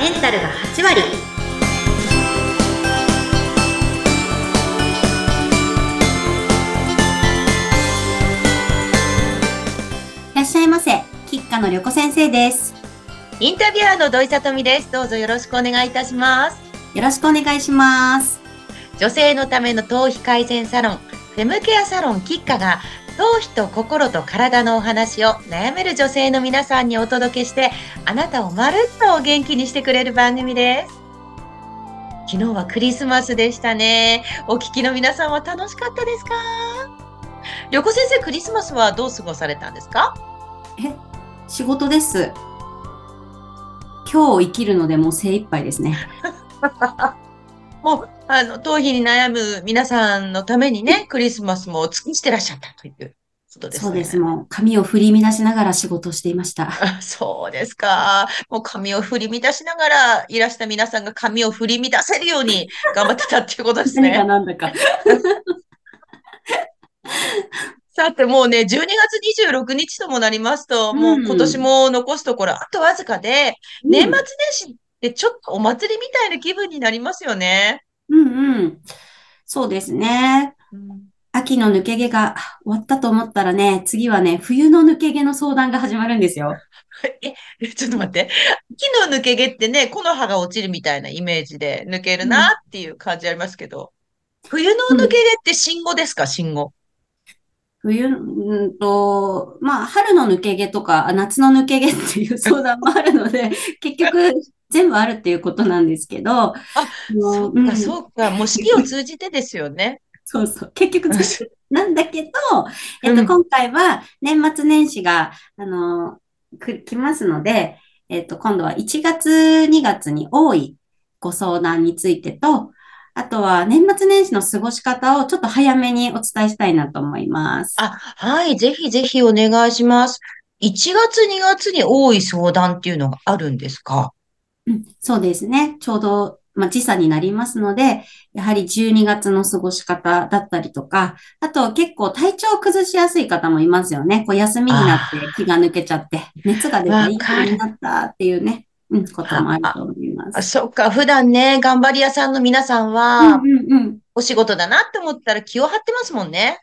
メンタルが8割いらっしゃいませ。吉花の旅子先生です。インタビュアーの土井さとみです。どうぞよろしくお願いいたします。よろしくお願いします。女性のための頭皮改善サロン、フェムケアサロンキッカが、頭皮と心と体のお話を悩める女性の皆さんにお届けして、あなたをまるっとお元気にしてくれる番組です。昨日はクリスマスでしたね。お聞きの皆さんは楽しかったですか？旅子先生、クリスマスはどう過ごされたんですか？え、仕事です。今日生きるのでもう精一杯ですね。もう、あの、頭皮に悩む皆さんのためにね、クリスマスも尽くしてらっしゃったということですね。そうです。もう髪を振り乱しながら仕事をしていました。あ そうですか。もう髪を振り乱しながらいらした皆さんが髪を振り乱せるように 頑張ってたっていうことです何かね。なんだか。さてもうね、12月26日ともなりますと、もう今年も残すところあとわずかで、年末年始ってちょっとお祭りみたいな気分になりますよね。うんうん。そうですね。秋の抜け毛が終わったと思ったらね、次はね、冬の抜け毛の相談が始まるんですよ。え、ちょっと待って。木の抜け毛ってね、木の葉が落ちるみたいなイメージで抜けるなっていう感じありますけど、冬の抜け毛って新語ですか、新語。冬、うんと、まあ、春の抜け毛とか、あ夏の抜け毛っていう相談もあるので、結局、全部あるっていうことなんですけど、あのそっか、そうか。もう四季を通じてですよね。そうそう。結局 なんだけど、えっと、うん今回は年末年始が、あの、く、来ますので、えっと、今度は1月、2月に多いご相談についてと、あとは年末年始の過ごし方をちょっと早めにお伝えしたいなと思います。あ、はい。ぜひぜひお願いします。1月、2月に多い相談っていうのがあるんですか？うんそうですね。ちょうど、まあ、時差になりますので、やはり12月の過ごし方だったりとか、あと結構体調を崩しやすい方もいますよね。こう休みになって気が抜けちゃって、熱が出ていい気になったっていうね、うん、こともあると思いまあ、す。そっか。普段ね、頑張り屋さんの皆さんうんは、うんうん。お仕事だなって思ったら気を張ってますもんね。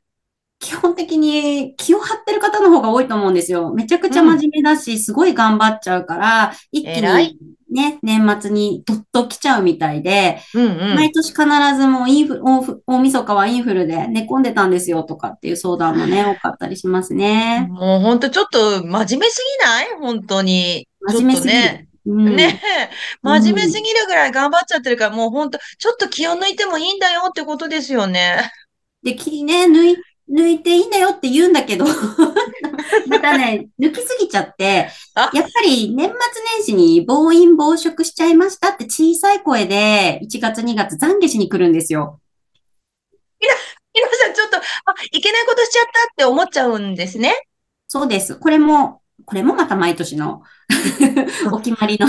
基本的に気を張ってる方の方が多いと思うんですよ。めちゃくちゃ真面目だし、すごい頑張っちゃうから、一気にね、年末にどっと来ちゃうみたいで、うんうん。毎年必ずもうインフ、大晦日はインフルで寝込んでたんですよとかっていう相談もね、多かったりしますね。もうほんとちょっと真面目すぎない？本当に。真面目すぎ。る。うん。ねえ、真面目すぎるぐらい頑張っちゃってるから、もうほんと、ちょっと気を抜いてもいいんだよってことですよね。で、気ね、抜い、抜いていいんだよって言うんだけど、またね、抜きすぎちゃって、あやっぱり年末年始に暴飲暴食しちゃいましたって小さい声で1月2月懺悔しに来るんですよ。皆さんちょっと、あ、いけないことしちゃったって思っちゃうんですね。そうです。これも、これもまた毎年の お決まりの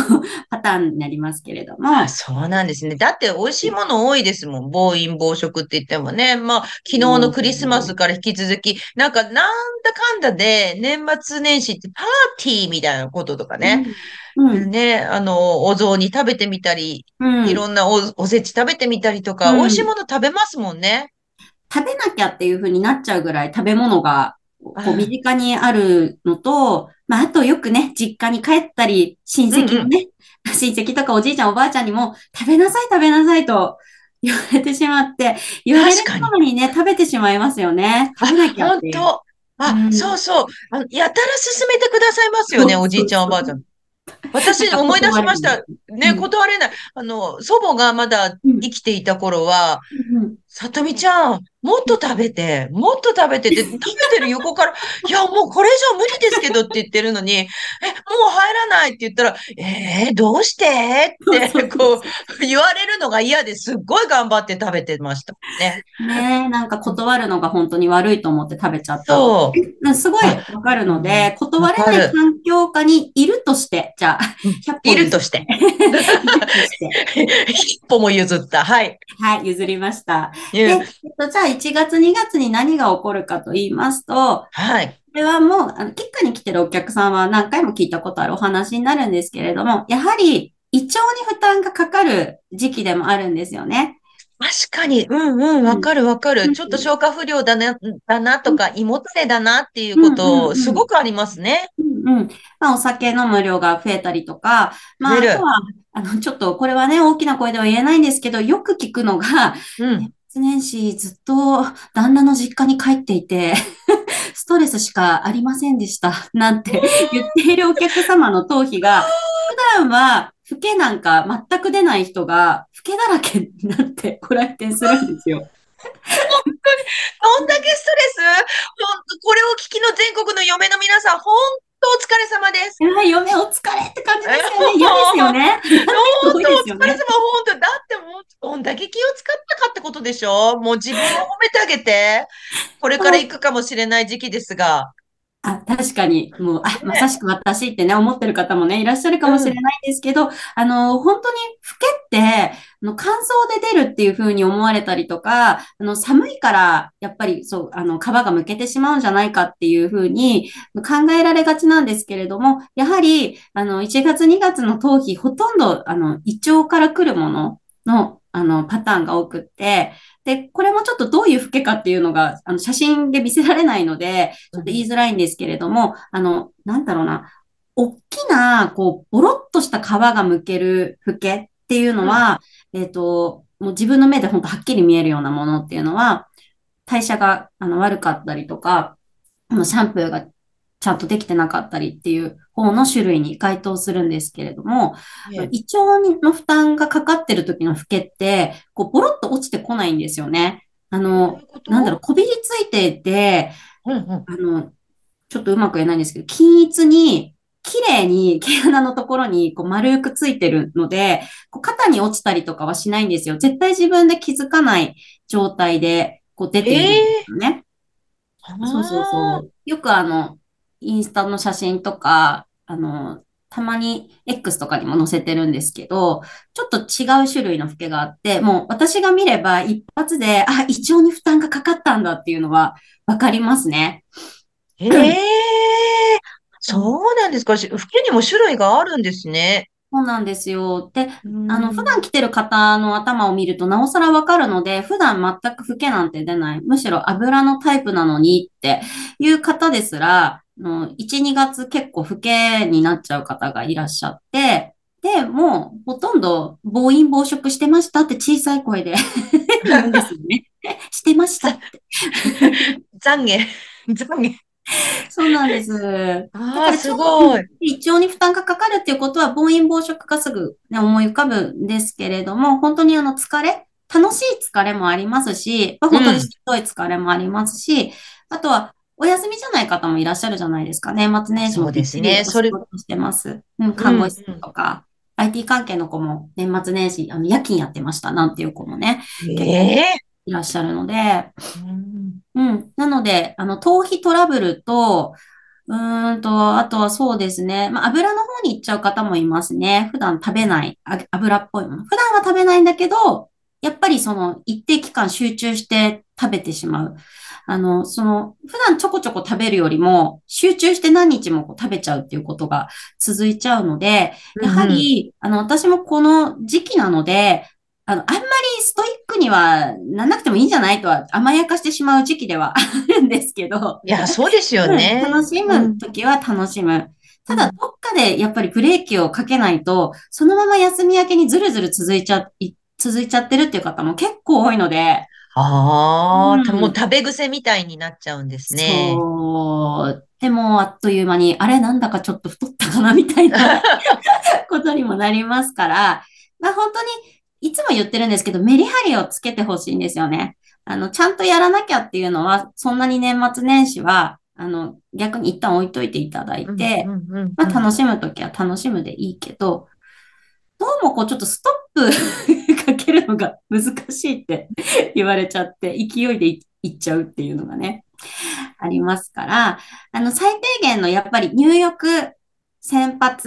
パターンになりますけれども。あ、そうなんですね。だって美味しいもの多いですもん。暴飲暴食って言ってもね。まあ、昨日のクリスマスから引き続き、なんかなんだかんだで年末年始ってパーティーみたいなこととかね。うん。うん。ね、あの、お雑煮食べてみたり、うんいろんなお、おせち食べてみたりとか、うん美味しいもの食べますもんね。食べなきゃっていう風になっちゃうぐらい食べ物がこあう身近にあるのと、まあ、あとよくね、実家に帰ったり、親戚もね、親戚とかおじいちゃんおばあちゃんにも食べなさい食べなさいと言われてしまって、言われるためにね、食べてしまいますよね。食べなきゃっていう。本当。あ、うんそうそう。あの、やたら勧めてくださいますよね、おじいちゃん、おばあちゃん。私、思い出しました。ね、うん断れない。あの、祖母がまだうん生きていた頃は、うんさとみちゃん、もっと食べて、もっと食べてって、食べてる横から、いや、もうこれ以上無理ですけどって言ってるのに、え、もう入らないって言ったら、えー、どうしてって、こう、言われるのが嫌ですっごい頑張って食べてましたね。ねえ、なんか断るのが本当に悪いと思って食べちゃった。そう。うんすごいわかるので、断れない環境下にいるとして、じゃあ、100歩いるとして。歩も譲った。はい。はい、譲りました。で、うんえっと、じゃあ1月2月に何が起こるかと言いますと、はい。これはもう、あの、結果に来てるお客さんは何回も聞いたことあるお話になるんですけれども、やはり胃腸に負担がかかる時期でもあるんですよね。確かに、うんうん、わかるわかる。ちょっと消化不良だな、だなとか、胃もたれだなっていうこうんうんと、うんすごくありますね。うんうん。まあ、お酒飲む量が増えたりとか、まあ、あとは、あの、ちょっと、これはね、大きな声では言えないんですけど、よく聞くのが、うん。年始ずっと旦那の実家に帰っていて、ストレスしかありませんでした。なんて 言っているお客様の頭皮が、普段は、老けなんか全く出ない人が、老けだらけになってご来店するんですよ。どんだけストレス？ほんと、これを聞きの全国の嫁の皆さん、本当お疲れ様です。いや、嫁お疲れって感じですよね。嫌ですよね。本当お疲れ様、本当。だってもう、どんだけ気を使ったかってことでしょもう自分を褒めてあげて。これから行くかもしれない時期ですが。あ、確かに、もう、あ、ね。まさしく私ってね、思ってる方もね、いらっしゃるかもしれないですけど、あの、本当に、老けって、あの、乾燥で出るっていう風に思われたりとか、あの、寒いから、やっぱり、そう、あの、皮がむけてしまうんじゃないかっていう風に考えられがちなんですけれども、やはり、あの、1月2月の頭皮、ほとんど、あの、胃腸から来るものの、あの、パターンが多くって、で、これもちょっとどういう老けかっていうのが、あの、写真で見せられないので、ちょっと言いづらいんですけれども、あの、なんだろうな、大きな、こう、ボロッとした皮がむける老けっていうのは、えっと、もう自分の目で本当はっきり見えるようなものっていうのは、代謝が、あの、悪かったりとか、シャンプーがちゃんとできてなかったりっていう方の種類に該当するんですけれども、胃腸の負担がかかってる時の老けって、こう、ボロッと落ちてこないんですよね。あの、なんだろう、こびりついていて、うんうん。あの、ちょっとうまく言えないんですけど、均一に、綺麗に毛穴のところにこう丸くついてるので、こう肩に落ちたりとかはしないんですよ。絶対自分で気づかない状態でこう出ているんですよね。そうそうそう。よくあの、インスタの写真とか、あの、たまに X とかにも載せてるんですけど、ちょっと違う種類の老けがあって、もう私が見れば一発で、あ、胃腸に負担がかかったんだっていうのはわかりますね。ええそうなんですか。し老けにも種類があるんですね。そうなんですよ。で、うんあの、普段来てる方の頭を見るとなおさらわかるので、普段全く老けなんて出ない。むしろ油のタイプなのにっていう方ですら、あの1、2月結構老けになっちゃう方がいらっしゃって、で、もうほとんど暴飲暴食してましたって小さい声で言うんですよね。してましたって。懺悔。懺悔。そうなんです。ああ、すごい。胃腸に負担がかかるっていうことは、暴飲暴食がすぐ、ね、思い浮かぶんですけれども、本当にあの疲れ、楽しい疲れもありますし、まあ、本当にしんどい疲れもありますし、あとは、お休みじゃない方もいらっしゃるじゃないですか。年末年始もそうですねそれしてます。うん、看護師とか、IT 関係の子も年末年始、あの、夜勤やってましたなんていう子もね、ええいらっしゃるので、うんうん。なので、あの、頭皮トラブルと、うーんと、あとはそうですね。まあ、油の方に行っちゃう方もいますね。普段食べない、あ油っぽいもの。普段は食べないんだけど、やっぱりその、一定期間集中して食べてしまう。あの、その、普段ちょこちょこ食べるよりも、集中して何日もこう食べちゃうっていうことが続いちゃうので、やはり、あの、私もこの時期なので、あの、あんまりストイックにはなんなくてもいいんじゃないとは甘やかしてしまう時期では あるんですけど、いや、そうですよね。うん楽しむときは楽しむ。ただ、どっかでやっぱりブレーキをかけないと、そのまま休み明けにずるずる続いちゃ、い続いちゃってるっていう方も結構多いので、ああ、うんもう食べ癖みたいになっちゃうんですね。そう。でも、あっという間に、あれなんだかちょっと太ったかなみたいな ことにもなりますから、まあ本当に、いつも言ってるんですけど、メリハリをつけてほしいんですよね。あの、ちゃんとやらなきゃっていうのは、そんなに年末年始は、あの、逆に一旦置いといていただいて、まあ楽しむときは楽しむでいいけど、どうもこうちょっとストップ かけるのが難しいって 言われちゃって、勢いでいっちゃうっていうのがね、ありますから、あの、最低限のやっぱり入浴、洗髪、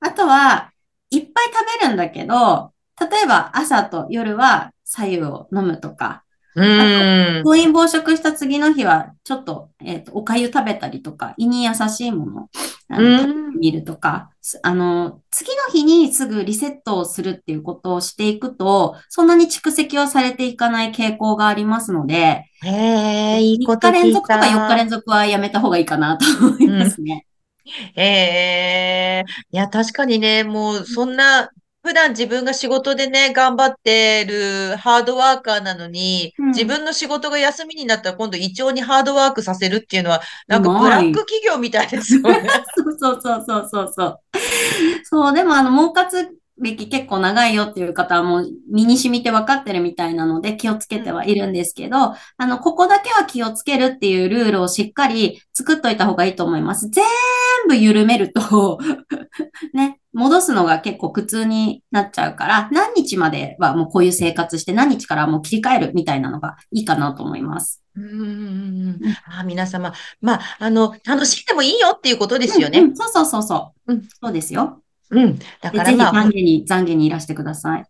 あとは、いっぱい食べるんだけど、例えば朝と夜は左右を飲むとか、暴飲暴食した次の日は、ちょっと、えっと、お粥食べたりとか、胃に優しいもの。あの見るとか、あの、次の日にすぐリセットをするっていうことをしていくと、そんなに蓄積はされていかない傾向がありますので、へえ、いいこと3日連続とか4日連続はやめた方がいいかなと思いますね。うん、ええ、いや、確かにね、もうそんな普段自分が仕事でね、頑張ってるハードワーカーなのに、うん、自分の仕事が休みになったら今度胃腸にハードワークさせるっていうのは、なんかブラック企業みたいですよね。そうそうそうそうそう。そう、でもあの、儲活歴結構長いよっていう方はもう身に染みて分かってるみたいなので気をつけてはいるんですけど、あの、ここだけは気をつけるっていうルールをしっかり作っといた方がいいと思います。全部緩めると ね、戻すのが結構苦痛になっちゃうから、何日まではもうこういう生活して何日からもう切り替えるみたいなのがいいかなと思います。うん。あ皆様、まあ、あの、楽しんでもいいよっていうことですよね。うんうん、そうそうそうそう。うん、そうですよ。うん。だから、まあ、ぜひ懺悔に、懺悔にいらしてください。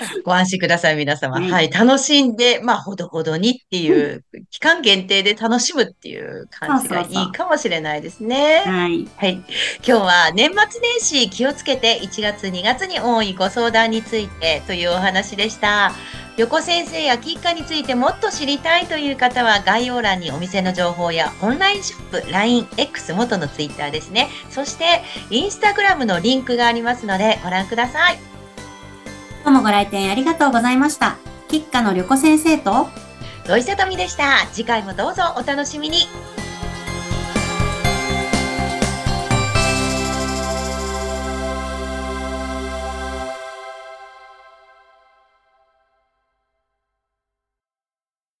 ご安心ください、皆様。はい。楽しんで、まあ、ほどほどにっていう、期間限定で楽しむっていう感じがいいかもしれないですね。はい。はい。今日は年末年始気をつけて1月2月に多いご相談についてというお話でした。横先生やキッカについてもっと知りたいという方は概要欄にお店の情報やオンラインショップ、LINE、X 元の Twitter ですね。そして、インスタグラムのリンクがありますのでご覧ください。日もご来店ありがとうございました。吉花の旅子先生と土井さとみでした。次回もどうぞお楽しみに。